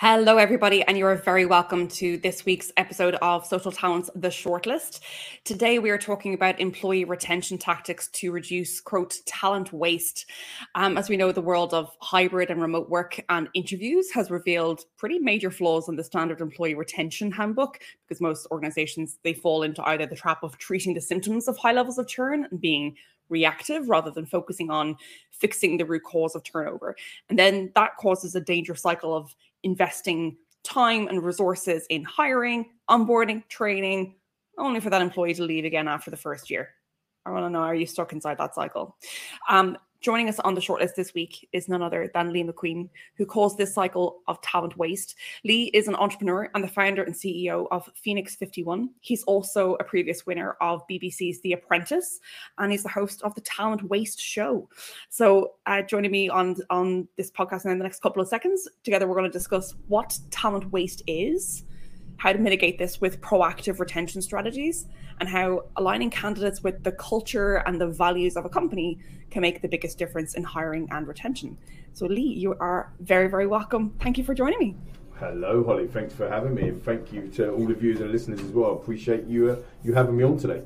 Hello, everybody, and you are very welcome to this week's episode of SocialTalent's The Shortlist. Today, we are talking about employee retention tactics to reduce, quote, talent waste. Um, as we know, the world of hybrid and remote work and interviews has revealed pretty major flaws in the standard employee retention handbook because most organizations, they fall into either the trap of treating the symptoms of high levels of churn and being reactive rather than focusing on fixing the root cause of turnover. And then that causes a dangerous cycle of investing time and resources in hiring, onboarding, training, only for that employee to leave again after the first year. I want to know are you stuck inside that cycle? Um, Joining us on the shortlist this week is none other than Lee McQueen, who calls this cycle of talent waste. Lee is an entrepreneur and the founder and CEO of Phoenix 51. He's also a previous winner of BBC's The Apprentice, and he's the host of the Talent Waste Show. So, uh, joining me on on this podcast in the next couple of seconds, together we're going to discuss what talent waste is, how to mitigate this with proactive retention strategies, and how aligning candidates with the culture and the values of a company can make the biggest difference in hiring and retention. So, Lee, you are very, very welcome. Thank you for joining me. Hello, Holly. Thanks for having me, and thank you to all the viewers and listeners as well. Appreciate you uh, you having me on today.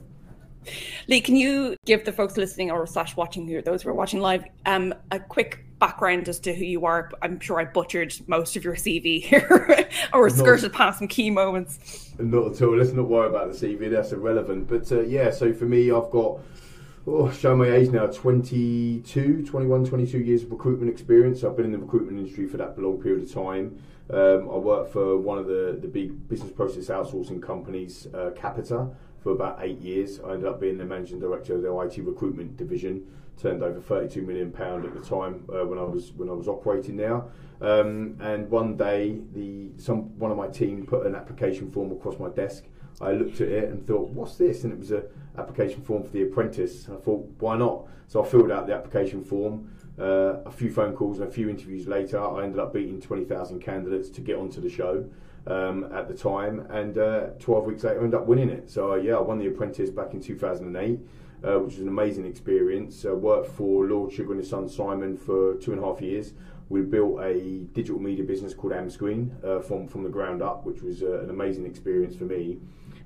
Lee, can you give the folks listening or slash watching here, those who are watching live, um, a quick background as to who you are? I'm sure I butchered most of your CV here, or skirted past some key moments. Not at all. Let's not worry about the CV. That's irrelevant. But uh, yeah, so for me, I've got oh, show my age now 22 21 22 years of recruitment experience i've been in the recruitment industry for that long period of time um, i work for one of the, the big business process outsourcing companies uh, capita for about eight years. I ended up being the managing director of the IT recruitment division. Turned over 32 million pound at the time uh, when I was when I was operating there. Um, and one day, the some one of my team put an application form across my desk. I looked at it and thought, "What's this?" And it was a application form for the apprentice. And I thought, "Why not?" So I filled out the application form. Uh, a few phone calls and a few interviews later, I ended up beating 20,000 candidates to get onto the show um, at the time, and uh, 12 weeks later, I ended up winning it. So uh, yeah, I won the Apprentice back in 2008. Uh, which was an amazing experience. Uh, worked for Lord Sugar and his son Simon for two and a half years. We built a digital media business called Amscreen uh, from from the ground up, which was uh, an amazing experience for me.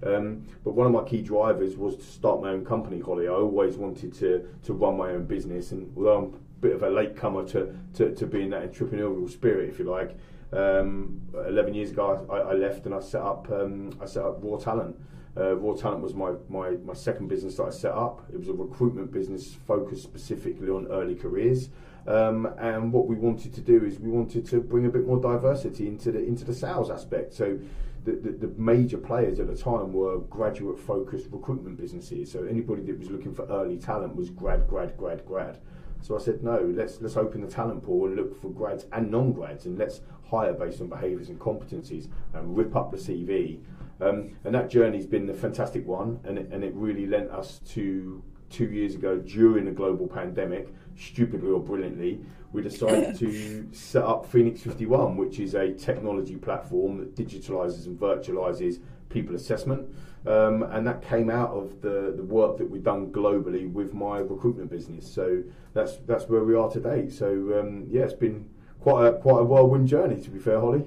Um, but one of my key drivers was to start my own company, Holly. I always wanted to to run my own business, and although I'm a bit of a latecomer to, to, to being that entrepreneurial spirit, if you like, um, 11 years ago, I, I, left and I set up um, I set up Raw Talent. Uh, Raw Talent was my, my, my second business that I set up. It was a recruitment business focused specifically on early careers. Um, and what we wanted to do is we wanted to bring a bit more diversity into the into the sales aspect. So the, the, the major players at the time were graduate focused recruitment businesses. So anybody that was looking for early talent was grad, grad, grad, grad. So I said, no, let's let's open the talent pool and look for grads and non-grads, and let's hire based on behaviours and competencies and rip up the CV. Um, and that journey's been a fantastic one, and it, and it really lent us to two years ago during the global pandemic, stupidly or brilliantly, we decided to set up Phoenix 51, which is a technology platform that digitalizes and virtualizes people assessment. Um, and that came out of the, the work that we've done globally with my recruitment business. So that's that's where we are today. So um, yeah, it's been quite a quite a whirlwind journey, to be fair, Holly.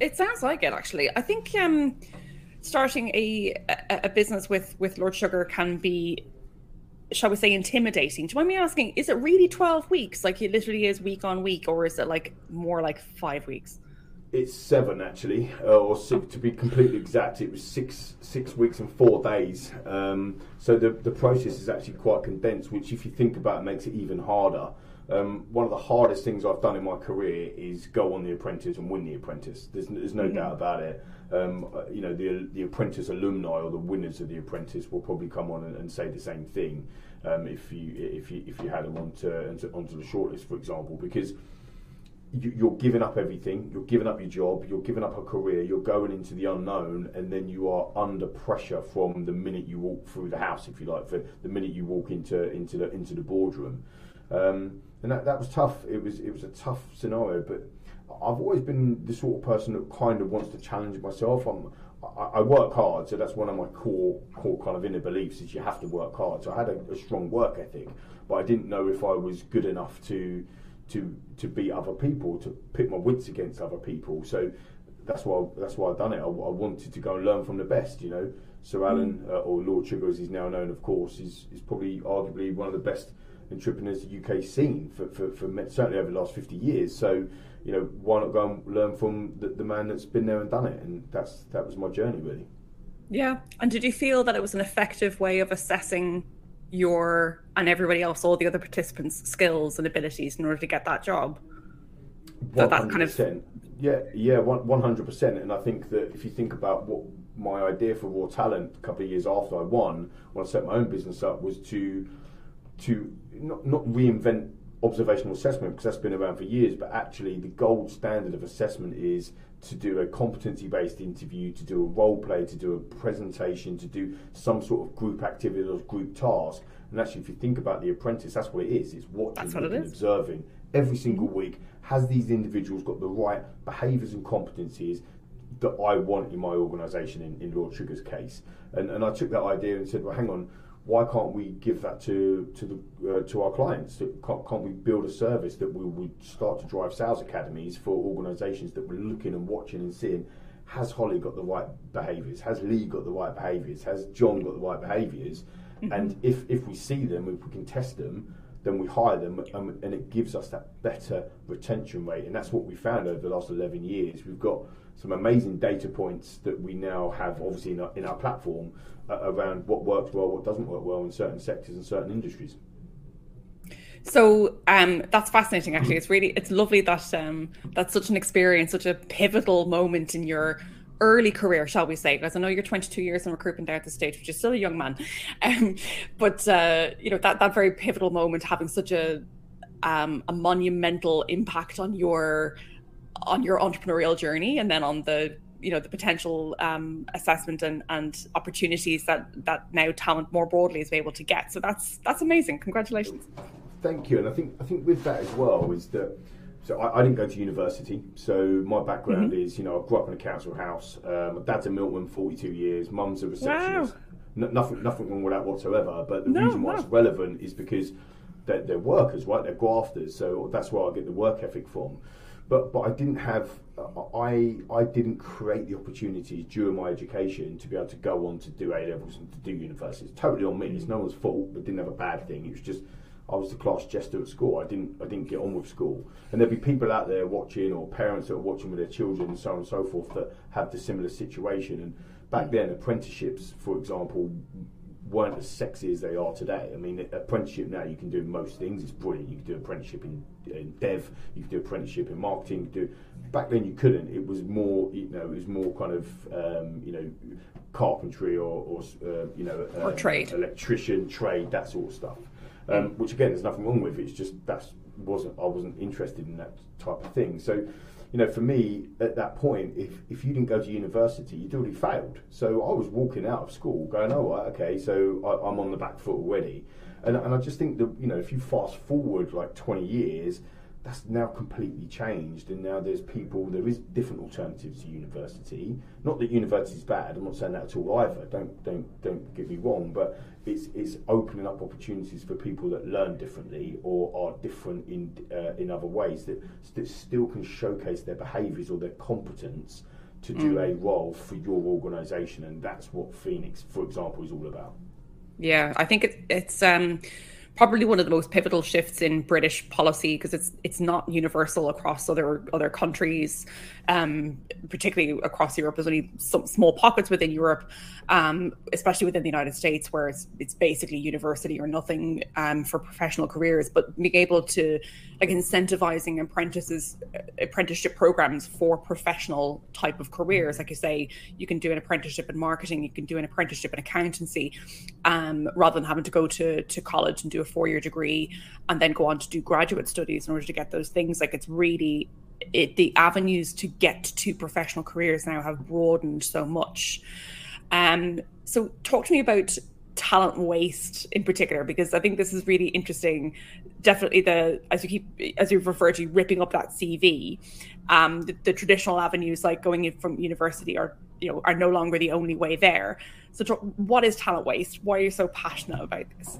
It sounds like it, actually. I think um, starting a, a, a business with with Lord Sugar can be, shall we say, intimidating. Do you mind me asking? Is it really twelve weeks? Like it literally is week on week, or is it like more like five weeks? It's seven actually, uh, or six, to be completely exact. It was six six weeks and four days. Um, so the the process is actually quite condensed, which, if you think about, it, makes it even harder. Um, one of the hardest things I've done in my career is go on The Apprentice and win The Apprentice. There's, there's no mm-hmm. doubt about it. Um, uh, you know, the the Apprentice alumni or the winners of The Apprentice will probably come on and, and say the same thing um, if you if you if you had them onto onto the shortlist, for example, because you, are giving up everything. You're giving up your job. You're giving up a career. You're going into the unknown, and then you are under pressure from the minute you walk through the house, if you like, for the minute you walk into into the into the boardroom. Um, and that, that was tough. It was it was a tough scenario, but I've always been the sort of person that kind of wants to challenge myself. I'm, I, I work hard, so that's one of my core core kind of inner beliefs is you have to work hard. So I had a, a strong work ethic, but I didn't know if I was good enough to to to beat other people, to pit my wits against other people. So that's why that's why I've done it. I, I wanted to go and learn from the best. You know, Sir Alan uh, or Lord Sugar, as he's now known, of course, is is probably arguably one of the best entrepreneurs the UK's seen for, for, for certainly over the last 50 years. So, you know, why not go and learn from the, the man that's been there and done it? And that's that was my journey, really. Yeah. And did you feel that it was an effective way of assessing your and everybody else, all the other participants' skills and abilities in order to get that job? That, that kind of yeah, yeah, one hundred percent. And I think that if you think about what my idea for Raw Talent a couple of years after I won, when I set my own business up, was to to not, not reinvent observational assessment because that's been around for years, but actually the gold standard of assessment is to do a competency based interview, to do a role play, to do a presentation, to do some sort of group activity or group task. And actually, if you think about the apprentice, that's what it is. It's watching, what looking, observing every single week. Has these individuals got the right behaviours and competencies that I want in my organisation, in, in Lord Sugar's case? And, and I took that idea and said, well, hang on, why can't we give that to to the uh, to our clients? Can't, can't, we build a service that we would start to drive sales academies for organisations that we're looking and watching and seeing? Has Holly got the right behaviours? Has Lee got the right behaviours? Has John got the right behaviours? Mm-hmm. And if if we see them, if we can test them, then we hire them, and, and it gives us that better retention rate. And that's what we found over the last eleven years. We've got some amazing data points that we now have, obviously, in our, in our platform around what works well, what doesn't work well in certain sectors and certain industries. So um, that's fascinating. Actually, it's really it's lovely that um, that's such an experience, such a pivotal moment in your early career, shall we say? Because I know you're 22 years in recruitment there at the stage, which is still a young man. Um, but uh, you know that that very pivotal moment, having such a um, a monumental impact on your on your entrepreneurial journey, and then on the you know the potential um, assessment and, and opportunities that that now talent more broadly is able to get. So that's that's amazing. Congratulations. Thank you. And I think I think with that as well is that so I, I didn't go to university. So my background mm-hmm. is you know I grew up in a council house. Uh, my dad's a milkman, forty two years. Mum's a receptionist. Wow. No, nothing nothing wrong with that whatsoever. But the no, reason why no. it's relevant is because they're, they're workers, right? They're grafters. So that's where I get the work ethic from but but I didn't have I I didn't create the opportunities during my education to be able to go on to do A levels and to do university. It's totally on me. It's no one's fault. But didn't have a bad thing. It was just I was the class jester at school. I didn't I didn't get on with school. And there'd be people out there watching or parents that are watching with their children and so on and so forth that have the similar situation. And back then, apprenticeships, for example, weren't as sexy as they are today. I mean, apprenticeship now you can do most things. It's brilliant. You can do apprenticeship in, in dev. You can do apprenticeship in marketing. You do. Back then you couldn't. It was more, you know, it was more kind of, um, you know, carpentry or, or uh, you know, uh, or trade, electrician, trade, that sort of stuff. Um, which again, there's nothing wrong with. It. It's just that's wasn't I wasn't interested in that type of thing. So you know, for me at that point, if, if you didn't go to university, you'd already failed. So I was walking out of school going, oh, okay, so I, am on the back foot already. And, and I just think that, you know, if you fast forward like 20 years, that's now completely changed. And now there's people, there is different alternatives to university. Not that university is bad, I'm not saying that at all either, don't, don't, don't get me wrong, but it's, it's opening up opportunities for people that learn differently or are different in uh, in other ways that, that still can showcase their behaviours or their competence to do mm. a role for your organisation, and that's what Phoenix, for example, is all about. Yeah, I think it, it's um, probably one of the most pivotal shifts in British policy because it's it's not universal across other other countries, um, particularly across Europe. There's only some small pockets within Europe, um, especially within the United States, where it's it's basically university or nothing um, for professional careers. But being able to like incentivizing apprentices apprenticeship programs for professional type of careers, like you say, you can do an apprenticeship in marketing, you can do an apprenticeship in accountancy, um, rather than having to go to to college and do a four year degree and then go on to do graduate studies in order to get those things. Like it's really it, the avenues to get to professional careers now have broadened so much. Um, so talk to me about talent waste in particular because I think this is really interesting. Definitely the as you keep as you've referred to ripping up that CV, um, the, the, traditional avenues like going in from university are you know are no longer the only way there. So what is talent waste? Why are you so passionate about this?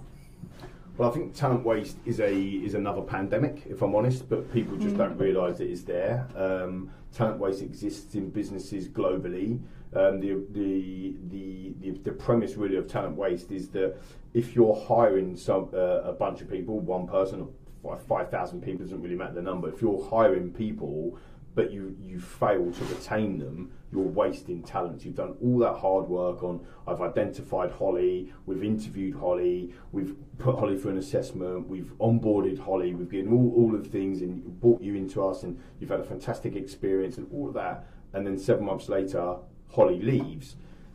Well, I think talent waste is a is another pandemic, if I'm honest, but people just mm. don't realise it is there. Um, talent waste exists in businesses globally. Um, the, the, the, the, the premise really of talent waste is that if you're hiring some uh, a bunch of people, one person, or five thousand people doesn't really matter the number. If you're hiring people but you you fail to retain them, you're wasting talent. You've done all that hard work on. I've identified Holly, we've interviewed Holly, we've put Holly through an assessment, we've onboarded Holly, we've given all, all of the things and brought you into us, and you've had a fantastic experience and all of that. And then seven months later, Holly leaves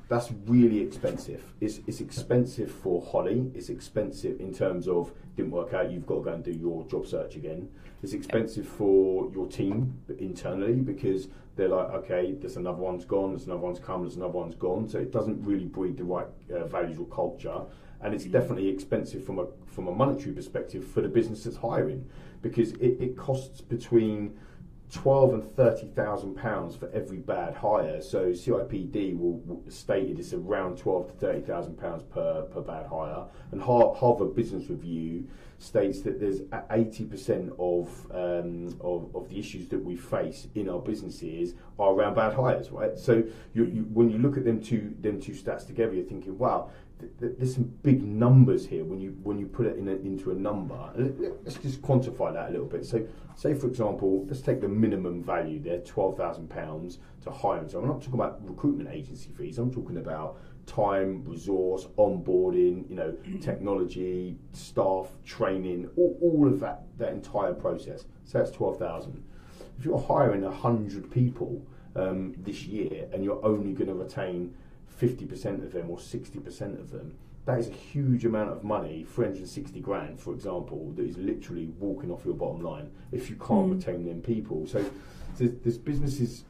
that's really expensive. It's, it's expensive for Holly. It's expensive in terms of didn't work out. You've got to go and do your job search again. It's expensive for your team internally because they're like, okay, there's another one's gone, there's another one's come, there's another one's gone. So it doesn't really breed the right uh, values or culture, and it's mm-hmm. definitely expensive from a from a monetary perspective for the business that's hiring because it, it costs between twelve and thirty thousand pounds for every bad hire. So CIPD will, will stated it's around twelve to thirty thousand pounds per per bad hire, and Harvard Business Review states that there's eighty percent of, um, of of the issues that we face in our businesses are around bad hires. Right. So you, you, when you look at them two them two stats together, you're thinking, wow, there's some big numbers here when you when you put it in a, into a number. Let's just quantify that a little bit. So, say for example, let's take the minimum value there, twelve thousand pounds to hire. So I'm not talking about recruitment agency fees. I'm talking about time, resource, onboarding, you know, technology, staff, training, all, all of that that entire process. So that's twelve thousand. If you're hiring hundred people um, this year and you're only going to retain 50% of them or 60% of them, that is a huge amount of money, 360 grand, for example, that is literally walking off your bottom line if you can't mm. retain them people. So there's, there's businesses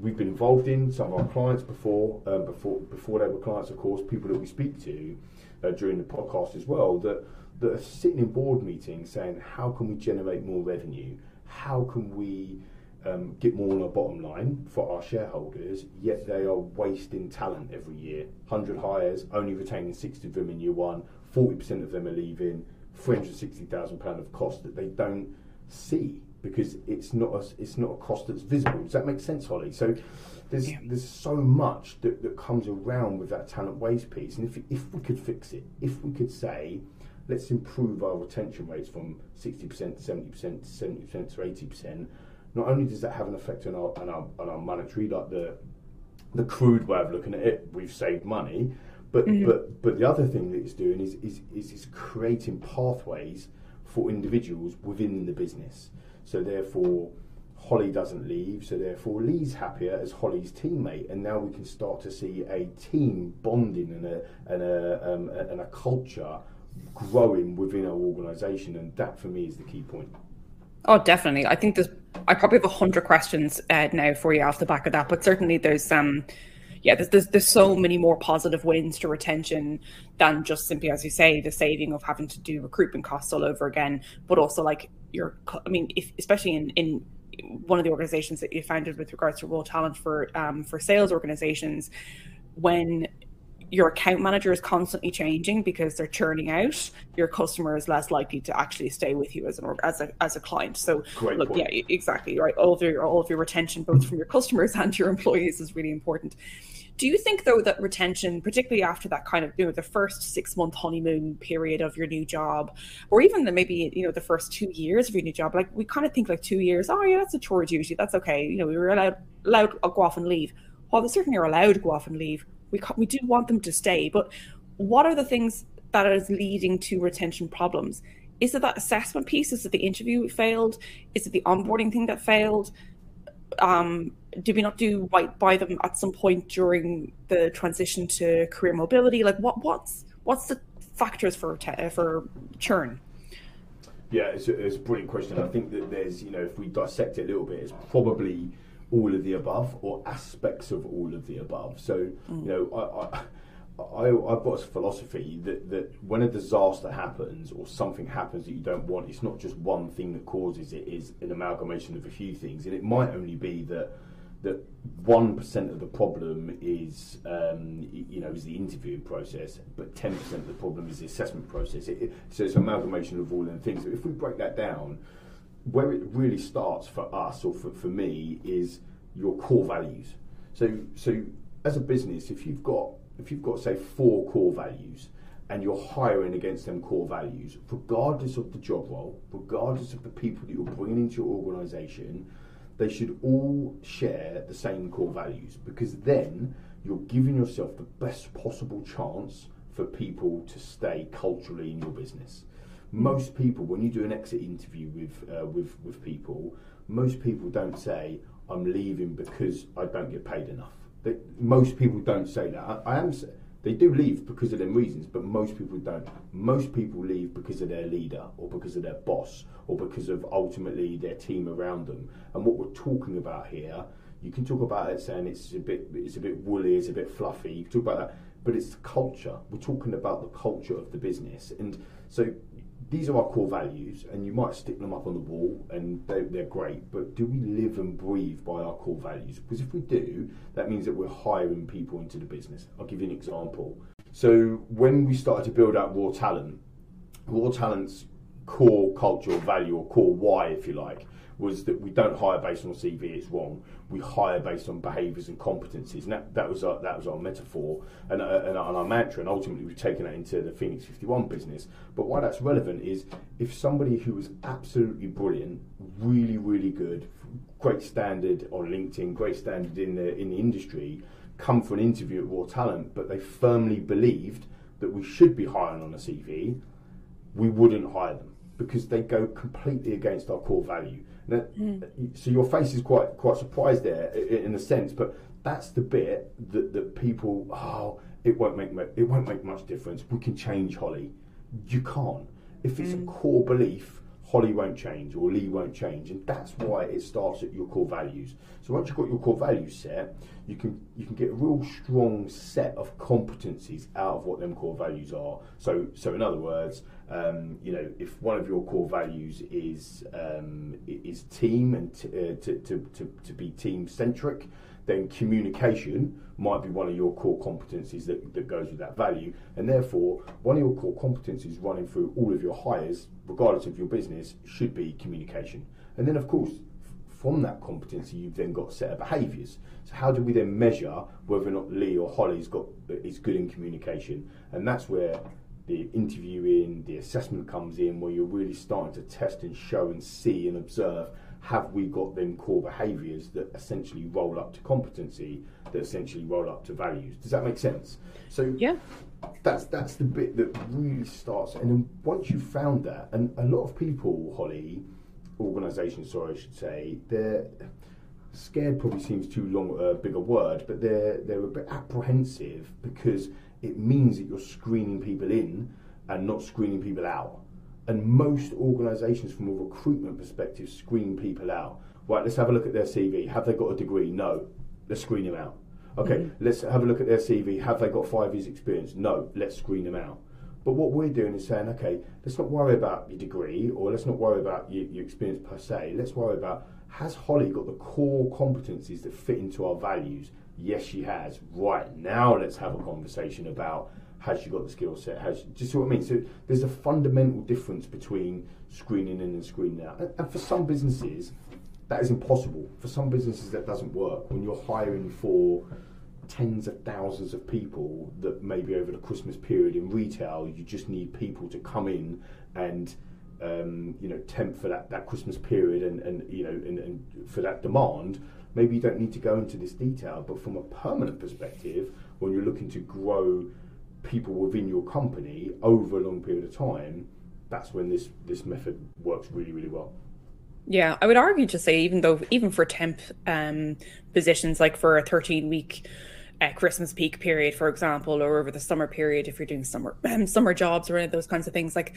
we've been involved in, some of our clients before, um, before, before they were clients, of course, people that we speak to uh, during the podcast as well, that, that are sitting in board meetings saying, how can we generate more revenue? How can we um, get more on our bottom line for our shareholders, yet they are wasting talent every year. 100 hires, only retaining 60 of them in year one, 40% of them are leaving, £360,000 of cost that they don't see because it's not a, it's not a cost that's visible. Does that make sense, Holly? So there's yeah. there's so much that, that comes around with that talent waste piece, and if if we could fix it, if we could say, let's improve our retention rates from 60% to 70% to 70% to 80%, not only does that have an effect on our on our, on our monetary, like the the crude way of looking at it, we've saved money, but mm-hmm. but but the other thing that it's doing is is is it's creating pathways for individuals within the business. So therefore. Holly doesn't leave, so therefore Lee's happier as Holly's teammate, and now we can start to see a team bonding and a and a um, and a culture growing within our organisation, and that for me is the key point. Oh, definitely. I think there's. I probably have a hundred questions uh, now for you off the back of that, but certainly there's um, yeah, there's, there's there's so many more positive wins to retention than just simply, as you say, the saving of having to do recruitment costs all over again, but also like your. I mean, if especially in in one of the organizations that you founded with regards to raw talent for um, for sales organizations, when your account manager is constantly changing because they're churning out, your customer is less likely to actually stay with you as an as a as a client. So Great look, point. yeah, exactly right. All of your all of your retention, both from your customers and your employees, is really important. Do you think though that retention, particularly after that kind of you know the first six month honeymoon period of your new job, or even the maybe you know the first two years of your new job, like we kind of think like two years, oh yeah, that's a chore duty, that's okay. You know, we were allowed allowed to go off and leave. Well, they certainly are allowed to go off and leave we we do want them to stay, but what are the things that is leading to retention problems? Is it that assessment piece? Is it the interview failed? Is it the onboarding thing that failed? Um, did we not do right by them at some point during the transition to career mobility? Like, what what's what's the factors for te- for churn? Yeah, it's a, it's a brilliant question. I think that there's, you know, if we dissect it a little bit, it's probably all of the above or aspects of all of the above. So, mm. you know, I, I I, have got a philosophy that, that when a disaster happens or something happens that you don't want, it's not just one thing that causes it, is an amalgamation of a few things. And it might only be that that one percent of the problem is um, you know is the interviewing process, but ten percent of the problem is the assessment process. It, it, so it's an amalgamation of all them things. But if we break that down, where it really starts for us or for, for me is your core values. So so as a business, if you've got if you've got say four core values and you're hiring against them core values, regardless of the job role, regardless of the people that you're bringing into your organisation they should all share the same core values because then you're giving yourself the best possible chance for people to stay culturally in your business. Most people, when you do an exit interview with uh, with with people, most people don't say, "I'm leaving because I don't get paid enough." They, most people don't say that. I, I am. They do leave because of them reasons, but most people don't. Most people leave because of their leader or because of their boss or because of ultimately their team around them. And what we're talking about here, you can talk about it saying it's a bit it's a bit woolly, it's a bit fluffy. You can talk about that, but it's culture. We're talking about the culture of the business, and so these are our core values, and you might stick them up on the wall, and they're, they're, great. But do we live and breathe by our core values? Because if we do, that means that we're hiring people into the business. I'll give you an example. So when we started to build out raw talent, raw talent's core cultural value or core why, if you like, was that we don't hire based on CV. It's wrong. We hire based on behaviours and competencies, and that, that was our, that was our metaphor and, uh, and, our mantra. And ultimately, we've taken that into the Phoenix 51 business. But why that's relevant is if somebody who was absolutely brilliant, really really good, great standard on LinkedIn, great standard in the in the industry, come for an interview at Raw Talent, but they firmly believed that we should be hiring on a CV, we wouldn't hire them because they go completely against our core value. Mm. So your face is quite quite surprised there in a sense, but that's the bit that, that people oh it won't make it won't make much difference. We can change Holly. You can't. If it's mm. a core belief, Holly won't change or Lee won't change, and that's why it starts at your core values. So once you've got your core values set, you can you can get a real strong set of competencies out of what them core values are. So so in other words, um, you know, if one of your core values is um, is team and t- uh, to, to, to, to be team centric, then communication might be one of your core competencies that, that goes with that value. And therefore, one of your core competencies running through all of your hires, regardless of your business, should be communication. And then, of course, from that competency, you've then got a set of behaviours. So how do we then measure whether or not Lee or Holly's got is good in communication? And that's where the interviewing, the assessment comes in where you're really starting to test and show and see and observe have we got them core behaviours that essentially roll up to competency, that essentially roll up to values. Does that make sense? So yeah, that's that's the bit that really starts. And then once you've found that, and a lot of people, Holly, organisations, sorry, I should say, they're scared. Probably seems too long, a uh, bigger word, but they're they're a bit apprehensive because it means that you're screening people in and not screening people out. And most organisations, from a recruitment perspective, screen people out. Right, let's have a look at their CV. Have they got a degree? No. Let's screen them out. Okay, mm-hmm. let's have a look at their CV. Have they got five years' experience? No. Let's screen them out. But what we're doing is saying, okay, let's not worry about your degree or let's not worry about your, your experience per se. Let's worry about has Holly got the core competencies that fit into our values? Yes, she has. Right now, let's have a conversation about has she got the skill set? Has she, do you see what I mean? So there's a fundamental difference between screening in and screening out. And, and for some businesses, that is impossible. For some businesses, that doesn't work. When you're hiring for tens of thousands of people, that maybe over the Christmas period in retail, you just need people to come in and um, you know temp for that, that Christmas period and, and you know and, and for that demand maybe you don't need to go into this detail, but from a permanent perspective, when you're looking to grow people within your company over a long period of time, that's when this this method works really really well. Yeah, I would argue to say even though even for temp um, positions, like for a 13 week uh, Christmas peak period, for example, or over the summer period, if you're doing summer um, summer jobs or any of those kinds of things, like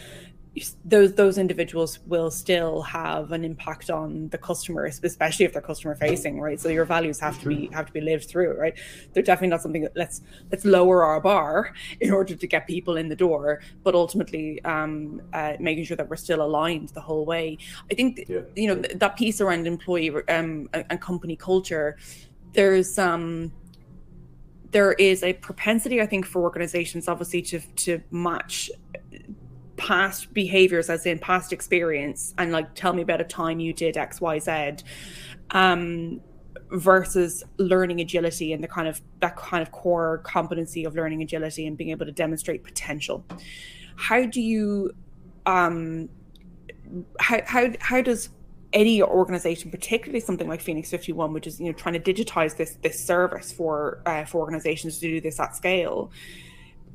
those those individuals will still have an impact on the customer, especially if they're customer facing, right? So your values have to be have to be lived through, right? They're definitely not something that let's let's lower our bar in order to get people in the door, but ultimately um, uh, making sure that we're still aligned the whole way. I think yeah. you know that piece around employee um, and company culture there's um there is a propensity, I think, for organizations obviously to to match past behaviors as in past experience and like tell me about a time you did xyz um versus learning agility and the kind of that kind of core competency of learning agility and being able to demonstrate potential. How do you um how how, how does any organization, particularly something like Phoenix 51, which is you know trying to digitize this this service for uh, for organizations to do this at scale,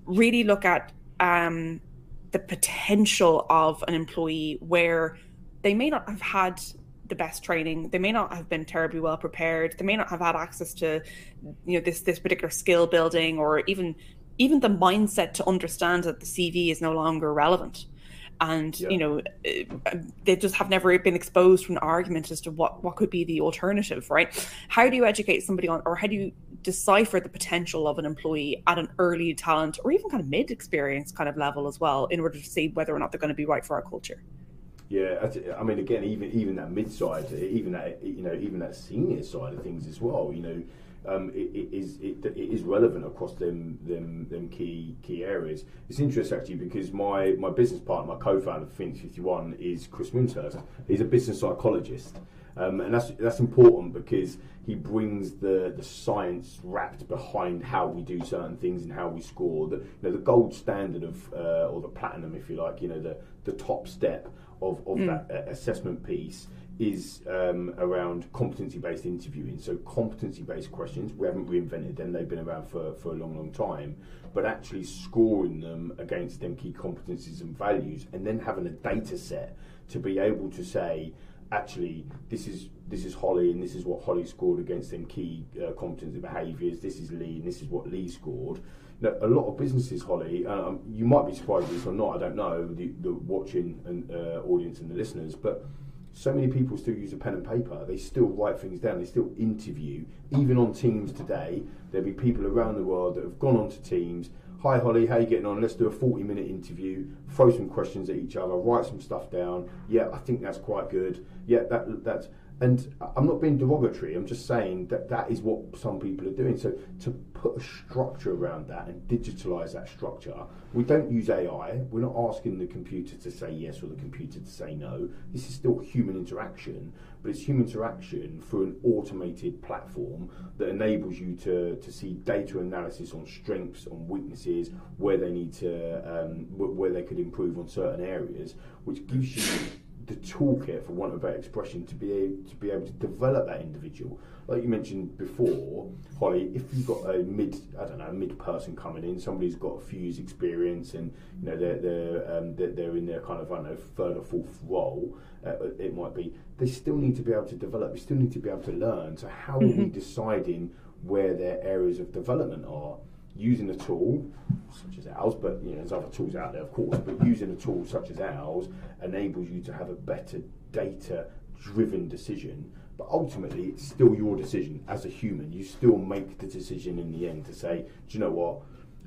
really look at um, the potential of an employee where they may not have had the best training they may not have been terribly well prepared they may not have had access to you know this this particular skill building or even even the mindset to understand that the cv is no longer relevant and yeah. you know uh, they just have never been exposed to an argument as to what what could be the alternative right how do you educate somebody on or how do you decipher the potential of an employee at an early talent or even kind of mid experience kind of level as well in order to see whether or not they're going to be right for our culture yeah, I mean, again, even even that mid side, even that you know, even that senior side of things as well. You know, um, it, it is it, it is relevant across them them them key key areas. It's interesting actually because my my business partner, my co-founder of Phoenix Fifty One, is Chris Windhurst. He's a business psychologist, um, and that's that's important because he brings the the science wrapped behind how we do certain things and how we score. The you know the gold standard of uh, or the platinum, if you like, you know the the top step of, of mm. that uh, assessment piece is um, around competency based interviewing. So, competency based questions, we haven't reinvented them, they've been around for, for a long, long time, but actually scoring them against them key competencies and values, and then having a data set to be able to say, actually, this is this is Holly, and this is what Holly scored against them key uh, competency behaviours. This is Lee, and this is what Lee scored a lot of businesses, Holly, um, you might be surprised this or not, I don't know, the, the watching and, uh, audience and the listeners, but so many people still use a pen and paper. They still write things down. They still interview. Even on Teams today, there'll be people around the world that have gone onto Teams. Hi, Holly, how you getting on? Let's do a 40 minute interview, throw some questions at each other, write some stuff down. Yeah, I think that's quite good. Yeah, that that's and I'm not being derogatory. I'm just saying that that is what some people are doing. So to put a structure around that and digitalize that structure, we don't use AI. We're not asking the computer to say yes or the computer to say no. This is still human interaction, but it's human interaction through an automated platform that enables you to, to see data analysis on strengths, on weaknesses, where they need to, um, where they could improve on certain areas, which gives you the toolkit, for want of a better expression, to be able, to be able to develop that individual. Like you mentioned before, Holly, if you've got a mid, I don't know, a mid person coming in, somebody who's got a few years experience, and you know they're they're, um, they're, they're in their kind of I don't know third or fourth role, uh, it might be. They still need to be able to develop. They still need to be able to learn. So how mm-hmm. are we mm-hmm. deciding where their areas of development are? Using a tool such as ours, but you know, there's other tools out there, of course, but using a tool such as ours enables you to have a better data driven decision. But ultimately, it's still your decision as a human. You still make the decision in the end to say, do you know what?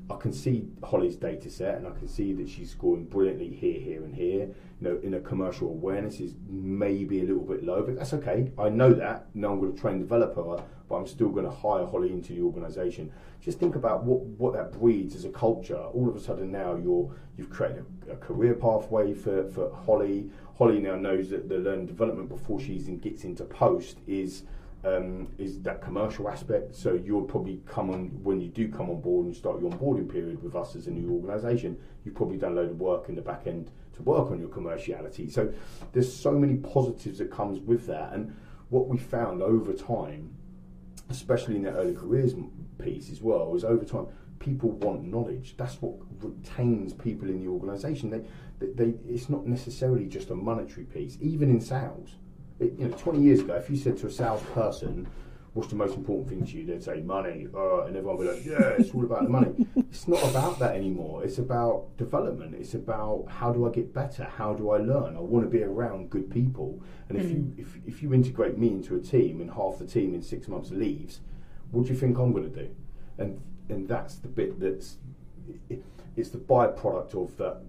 I can see Holly's data set and I can see that she's scoring brilliantly here, here, and here. You know, in a commercial awareness is maybe a little bit low, but that's okay. I know that. Now I'm going to train and develop her, but I'm still going to hire Holly into the organisation. Just think about what, what that breeds as a culture. All of a sudden now you're you've created a, a career pathway for, for Holly. Holly now knows that the learning development before she gets into post is um, is that commercial aspect. So you'll probably come on when you do come on board and start your onboarding period with us as a new organisation. You've probably done a load of work in the back end to work on your commerciality. So there's so many positives that comes with that. And what we found over time, especially in the early careers piece as well, is over time people want knowledge. That's what retains people in the organisation. They, they, they, it's not necessarily just a monetary piece. Even in sales you know, 20 years ago, if you said to a salesperson, what's the most important thing to you? They'd say money, uh, and everyone would be like, yeah, it's all about the money. it's not about that anymore. It's about development. It's about how do I get better? How do I learn? I want to be around good people. And if mm. you if, if you integrate me into a team and half the team in six months leaves, what do you think I'm going to do? And and that's the bit that's it, it's the byproduct of that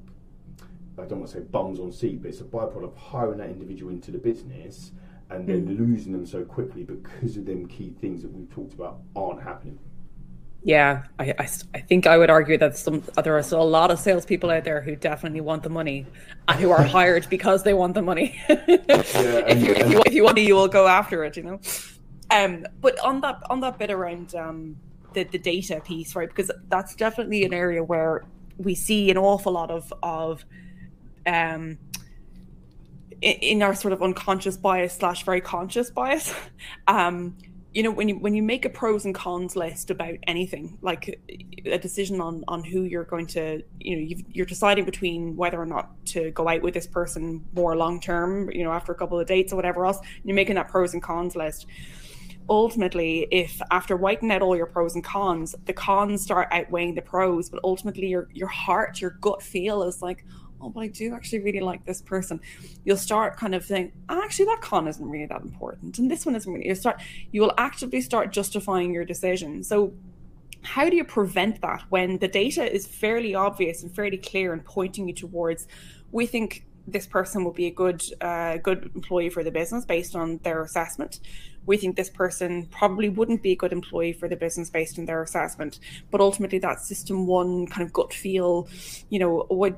I don't want to say bums on seat, but it's a byproduct of hiring that individual into the business and then mm. losing them so quickly because of them key things that we've talked about aren't happening. Yeah, I, I, I, think I would argue that some there are still a lot of salespeople out there who definitely want the money and who are hired because they want the money. yeah, if, you, if, you, if you want it, you will go after it, you know. Um, but on that on that bit around um, the the data piece, right? Because that's definitely an area where we see an awful lot of of um in our sort of unconscious bias slash very conscious bias. Um you know when you when you make a pros and cons list about anything like a decision on on who you're going to you know you are deciding between whether or not to go out with this person more long term you know after a couple of dates or whatever else you're making that pros and cons list. Ultimately if after writing out all your pros and cons the cons start outweighing the pros but ultimately your your heart your gut feel is like oh, but I do actually really like this person, you'll start kind of saying, actually, that con isn't really that important. And this one isn't really, you start, you will actively start justifying your decision. So, how do you prevent that when the data is fairly obvious and fairly clear and pointing you towards, we think this person will be a good uh, good employee for the business based on their assessment. We think this person probably wouldn't be a good employee for the business based on their assessment. But ultimately, that system one kind of gut feel, you know, would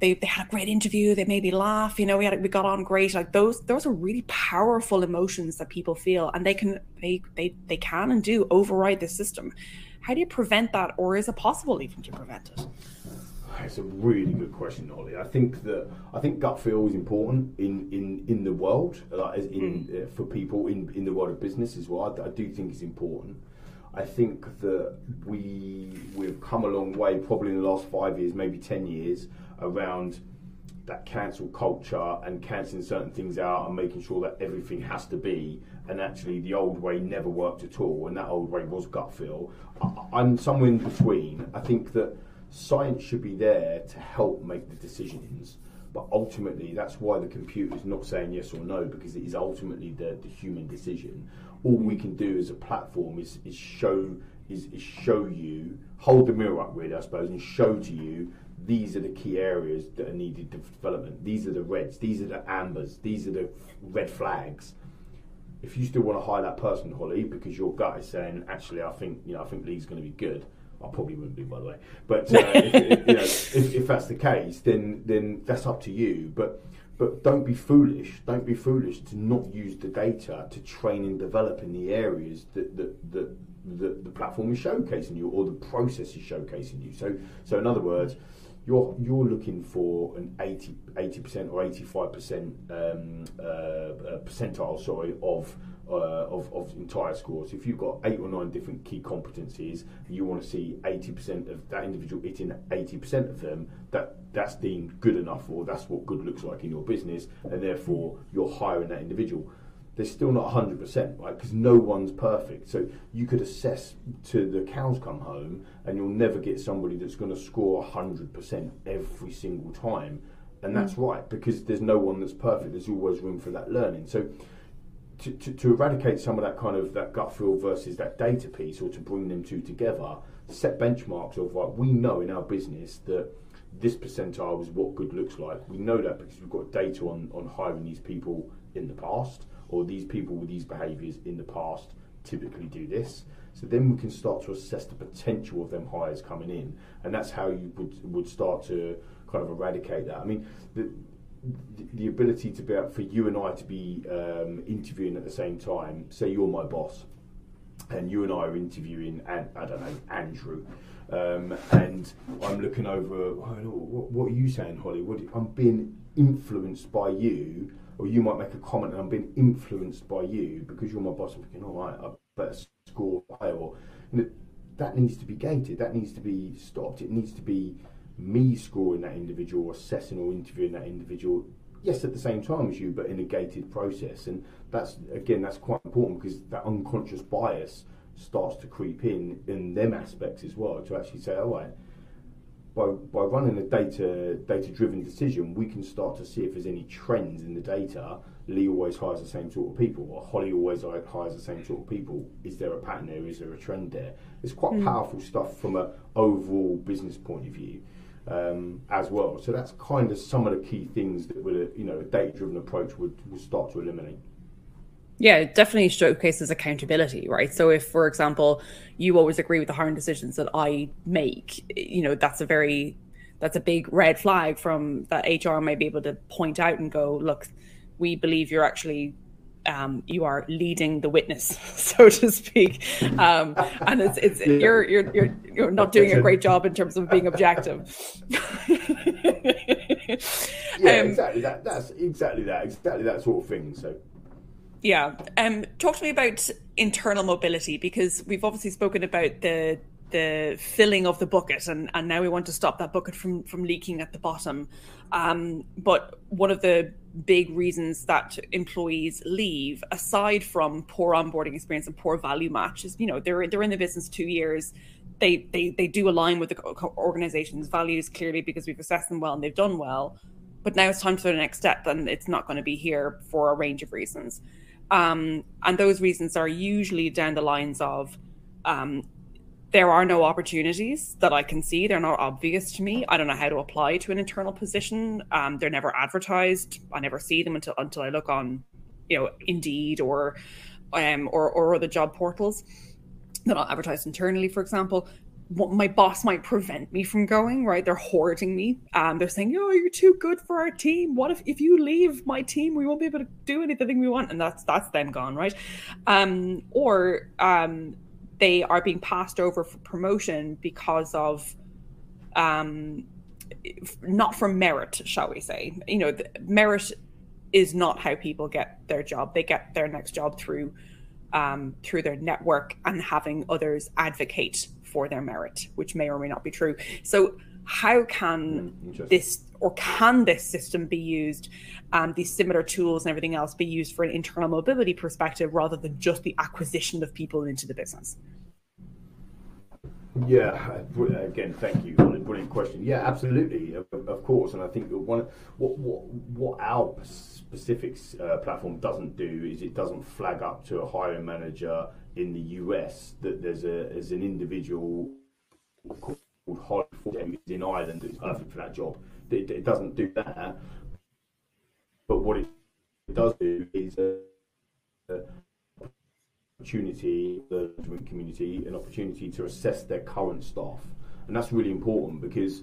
they, they had a great interview they made me laugh you know we had we got on great like those those are really powerful emotions that people feel and they can they they, they can and do override the system how do you prevent that or is it possible even to prevent it it's a really good question, Holly. I think that I think gut feel is important in, in, in the world, like in mm. uh, for people in, in the world of business as well. I, I do think it's important. I think that we we've come a long way, probably in the last five years, maybe ten years, around that cancel culture and cancelling certain things out and making sure that everything has to be. And actually, the old way never worked at all, and that old way was gut feel. I, am somewhere in between. I think that science should be there to help make the decisions, but ultimately, that's why the computer is not saying yes or no because it is ultimately the, the human decision. All we can do as a platform is, is show is, is show you hold the mirror up really, I suppose, and show to you these are the key areas that are needed development. These are the reds, these are the ambers, these are the red flags. If you still want to hire that person, Holly, because your gut is saying, actually, I think you know, I think Lee's going to be good. I probably wouldn't be, by the way. But uh, if, you know, if, if, that's the case, then then that's up to you. But but don't be foolish. Don't be foolish to not use the data to train and develop in the areas that that, that the, the platform is showcasing you or the process is showcasing you. So so in other words you're you're looking for an 80 percent or eighty five percent um, uh, uh, percentile, sorry, of uh, of, of entire scores. If you've got eight or nine different key competencies, you want to see eighty percent of that individual hitting eighty percent of them. That that's deemed good enough, or that's what good looks like in your business, and therefore you're hiring that individual they're still not 100%, right? Because no one's perfect. So you could assess to the cows come home, and you'll never get somebody that's going to score 100% every single time. And that's mm. right, because there's no one that's perfect. There's always room for that learning. So to, to, to, eradicate some of that kind of that gut feel versus that data piece, or to bring them two together, set benchmarks of like we know in our business that this percentile is what good looks like. We know that because we've got data on, on hiring these people in the past or these people with these behaviours in the past typically do this. So then we can start to assess the potential of them hires coming in, and that's how you would would start to kind of eradicate that. I mean, the the ability to be able, for you and I to be um, interviewing at the same time. Say you're my boss, and you and I are interviewing, and I don't know Andrew. Um, and I'm looking over. Oh, what, what, are you saying, Holly? What, I'm being influenced by you or you might make a comment and I'm being influenced by you because you're my boss. I'm thinking, all right, I better score higher. Or you know, that needs to be gated. That needs to be stopped. It needs to be me scoring that individual, assessing or interviewing that individual. Yes, at the same time as you, but in a gated process. And that's again, that's quite important because that unconscious bias starts to creep in in them aspects as well to actually say, all right by, by running a data data driven decision, we can start to see if there's any trends in the data. Lee always hires the same sort of people, or Holly always hires the same sort of people. Is there a pattern there? Is there a trend there? It's quite mm. powerful stuff from an overall business point of view. Um, as well. So that's kind of some of the key things that would, you know, a data-driven approach would, would start to eliminate. Yeah, it definitely showcases accountability, right? So if, for example, you always agree with the hiring decisions that I make, you know, that's a very that's a big red flag from that HR may be able to point out and go, look, we believe you're actually um, you are leading the witness, so to speak, um, and it's it's yeah. you're you're you're you're not doing a great job in terms of being objective. yeah, um, exactly that. That's exactly that. Exactly that sort of thing. So. Yeah. Um, talk to me about internal mobility because we've obviously spoken about the the filling of the bucket and, and now we want to stop that bucket from from leaking at the bottom. Um, but one of the big reasons that employees leave aside from poor onboarding experience and poor value match is you know they're they're in the business two years. They they they do align with the organization's values clearly because we've assessed them well and they've done well. But now it's time for the next step and it's not going to be here for a range of reasons um, and those reasons are usually down the lines of um, there are no opportunities that I can see. They're not obvious to me. I don't know how to apply to an internal position. Um, they're never advertised. I never see them until until I look on, you know, Indeed or, um, or or other job portals. They're not advertised internally, for example. My boss might prevent me from going. Right? They're hoarding me. Um, they're saying, "Oh, you're too good for our team. What if if you leave my team, we won't be able to do anything we want?" And that's that's then gone, right? Um, or um they are being passed over for promotion because of um not from merit shall we say you know merit is not how people get their job they get their next job through um through their network and having others advocate for their merit which may or may not be true so how can hmm, this or can this system be used um, these similar tools and everything else be used for an internal mobility perspective rather than just the acquisition of people into the business yeah, again, thank you. Brilliant question. Yeah, absolutely, of, of course. And I think one what what what our specific uh, platform doesn't do is it doesn't flag up to a hiring manager in the US that there's a as an individual called Holly in Ireland that's perfect for that job. It, it, doesn't do that. But what it does do is. Uh, opportunity, the community, an opportunity to assess their current staff, and that's really important because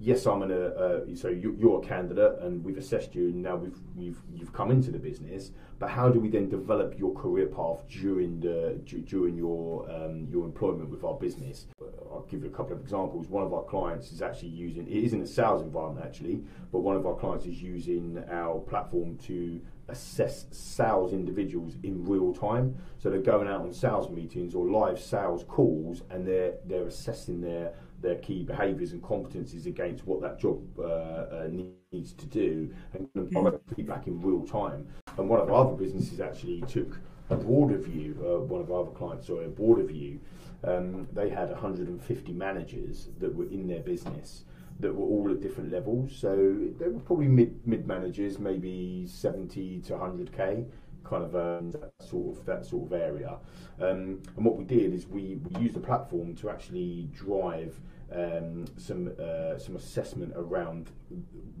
yes, I'm an uh, uh, so you, you're a candidate, and we've assessed you, and now we've you've you've come into the business. But how do we then develop your career path during the during your um, your employment with our business? I'll give you a couple of examples. One of our clients is actually using it is in a sales environment actually, but one of our clients is using our platform to assess sales individuals in real time. So they're going out on sales meetings or live sales calls, and they're they're assessing their their key behaviours and competencies against what that job uh, uh, needs to do, and provide feedback in real time. And one of our other businesses actually took a broader view. Uh, one of our other clients, sorry, a broader view. Um, they had 150 managers that were in their business that were all at different levels. So they were probably mid mid managers, maybe 70 to 100k, kind of um, that sort of that sort of area. Um, and what we did is we, we used the platform to actually drive um, some uh, some assessment around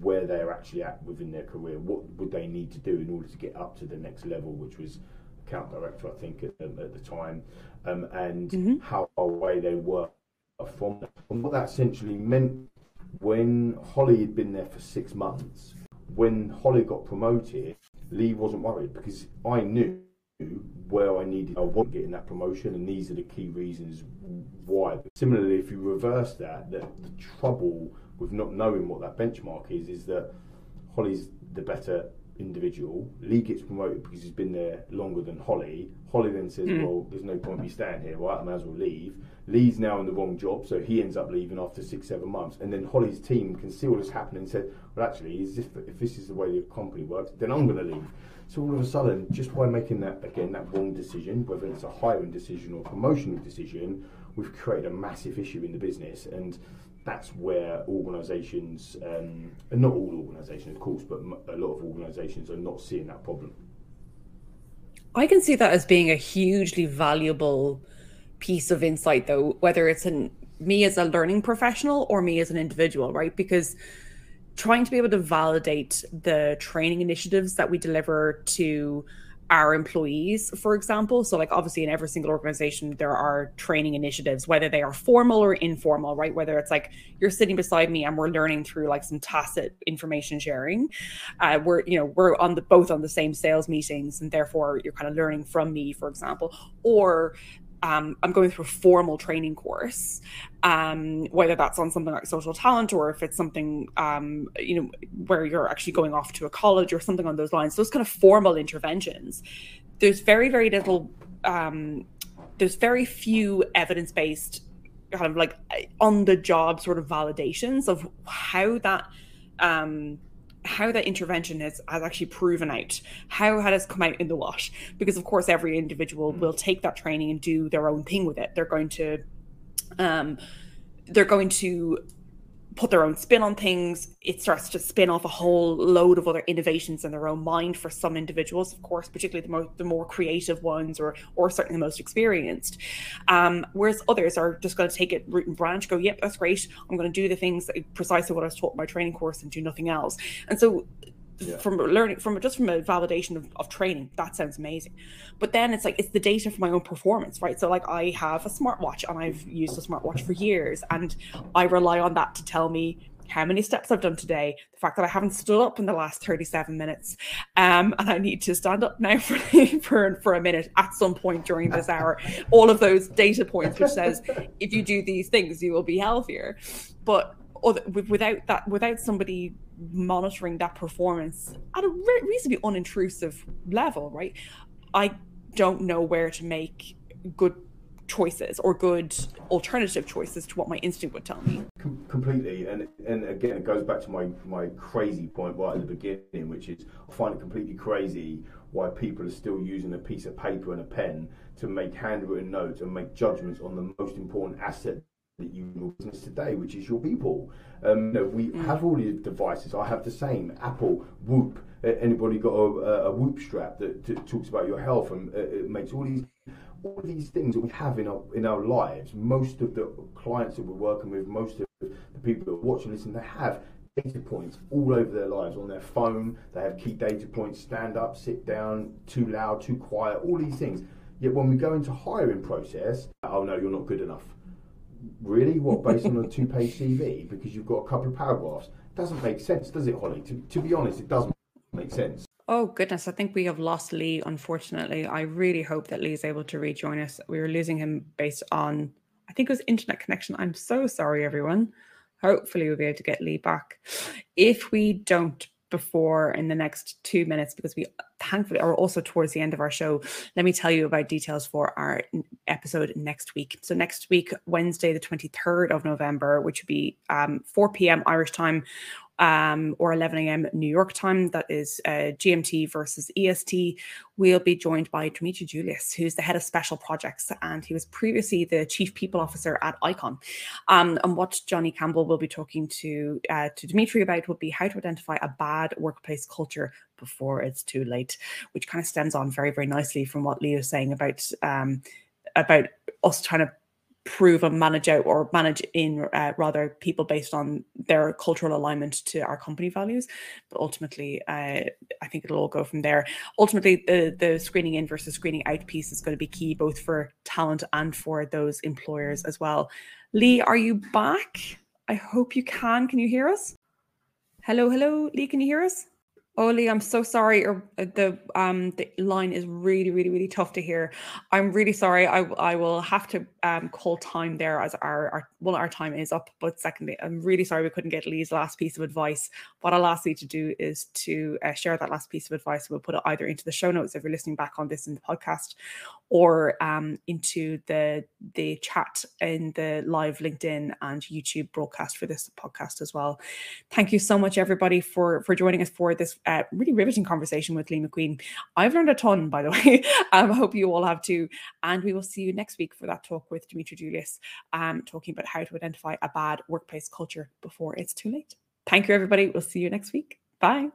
where they're actually at within their career. What would they need to do in order to get up to the next level, which was account director, I think, at, at the time, um, and mm-hmm. how far away they were from. That. And what that essentially meant when Holly had been there for six months, when Holly got promoted, Lee wasn't worried because I knew where I needed, I wasn't getting that promotion, and these are the key reasons why. Similarly, if you reverse that, the, the trouble with not knowing what that benchmark is, is that Holly's the better individual. Lee gets promoted because he's been there longer than Holly. Holly then says, mm. "Well, there's no point me staying here. Right, I might as well leave." Lee's now in the wrong job, so he ends up leaving after six, seven months. And then Holly's team can see all this happening and said, "Well, actually, if, if this is the way the company works, then I'm going to leave." So all of a sudden, just by making that again that wrong decision, whether it's a hiring decision or promotional decision, we've created a massive issue in the business and that's where organisations, um, and not all organisations, of course, but a lot of organisations are not seeing that problem. I can see that as being a hugely valuable piece of insight, though, whether it's in me as a learning professional or me as an individual, right? Because trying to be able to validate the training initiatives that we deliver to our employees, for example. So, like, obviously, in every single organization, there are training initiatives, whether they are formal or informal, right? Whether it's like you're sitting beside me and we're learning through like some tacit information sharing. Uh, we're, you know, we're on the both on the same sales meetings, and therefore you're kind of learning from me, for example, or um, I'm going through a formal training course, um, whether that's on something like SocialTalent or if it's something, um, you know, where you're actually going off to a college or something on those lines. Those kind of formal interventions. There's very, very little. Um, there's very few evidence-based, kind of like on the job sort of validations of how that um, how that intervention has, has actually proven out, how it has come out in the wash. Because of course, every individual mm. will take that training and do their own thing with it. They're going to, um, they're going to put their own spin on things. It starts to spin off a whole load of other innovations in their own mind for some individuals, of course, particularly the more the more creative ones or or certainly the most experienced. Um, whereas others are just going to take it root and branch, go, yep, that's great. I'm going to do the things precisely what I was taught in my training course and do nothing else. And so yeah. from learning from just from a validation of, of training that sounds amazing but then it's like it's the data for my own performance right so like i have a smartwatch and i've used a smartwatch for years and i rely on that to tell me how many steps I've done today, the fact that I haven't stood up in the last 37 minutes, um, and I need to stand up now for, for, for a minute at some point during this hour. All of those data points, which says if you do these things, you will be healthier. But without that, without somebody monitoring that performance at a reasonably unintrusive level, right? I don't know where to make good choices or good alternative choices to what my instinct would tell me. Com- completely, and and again, it goes back to my my crazy point right at the beginning, which is I find it completely crazy why people are still using a piece of paper and a pen to make handwritten notes and make judgments on the most important asset that you your business today, which is your people. Um, you know, we mm. have all these devices. I have the same Apple Whoop. Anybody got a, a Whoop strap that, that, talks about your health and uh, it makes all these all these things that we have in our in our lives. Most of the clients that we're working with, most of the people that are watching, listen, they have data points all over their lives on their phone. They have key data points: stand up, sit down, too loud, too quiet, all these things. Yet when we go into hiring process, oh no, you're not good enough really? What, based on a two page CV because you've got a couple of paragraphs? Doesn't make sense, does it, Holly? To, to be honest, it doesn't make sense. Oh, goodness. I think we have lost Lee, unfortunately. I really hope that Lee is able to rejoin us. We were losing him based on, I think it was internet connection. I'm so sorry, everyone. Hopefully, we'll be able to get Lee back. If we don't, before in the next two minutes because we thankfully are also towards the end of our show. Let me tell you about details for our episode next week. So next week, Wednesday, the 23rd of November, which would be um, 4 p.m. Irish time um, or 11 a.m. New York time. That is uh, GMT versus EST. We'll be joined by Dimitri Julius, who's the head of special projects, and he was previously the chief people officer at Icon. Um, and what Johnny Campbell will be talking to uh, to Dimitri about will be how to identify a bad workplace culture before it's too late, which kind of stems on very very nicely from what Leo was saying about um, about us trying to prove and manage out or manage in uh, rather people based on their cultural alignment to our company values. But ultimately uh, i think it'll all go from there. Ultimately the the screening in versus screening out piece is going to be key both for talent and for those employers as well. Lee are you back? I hope you can. Can you hear us? Hello hello. Lee can you hear us Oli, I'm so sorry. Or uh, the um the line is really, really, really tough to hear. I'm really sorry. I I will have to um call time there as our, our well our time is up. But secondly, I'm really sorry we couldn't get Lee's last piece of advice. What I'll ask Lee to do is to uh, share that last piece of advice. We'll put it either into the show notes if you're listening back on this in the podcast, or um into the the chat in the live LinkedIn and YouTube broadcast for this podcast as well. Thank you so much, everybody, for for joining us for this uh, really riveting conversation with Lee McQueen. I've learned a ton, by the way. um, I hope you all have too. And we will see you next week for that talk with Dimitri Julius, um, talking about how to identify a bad workplace culture before it's too late. Thank you, everybody. We'll see you next week. Bye.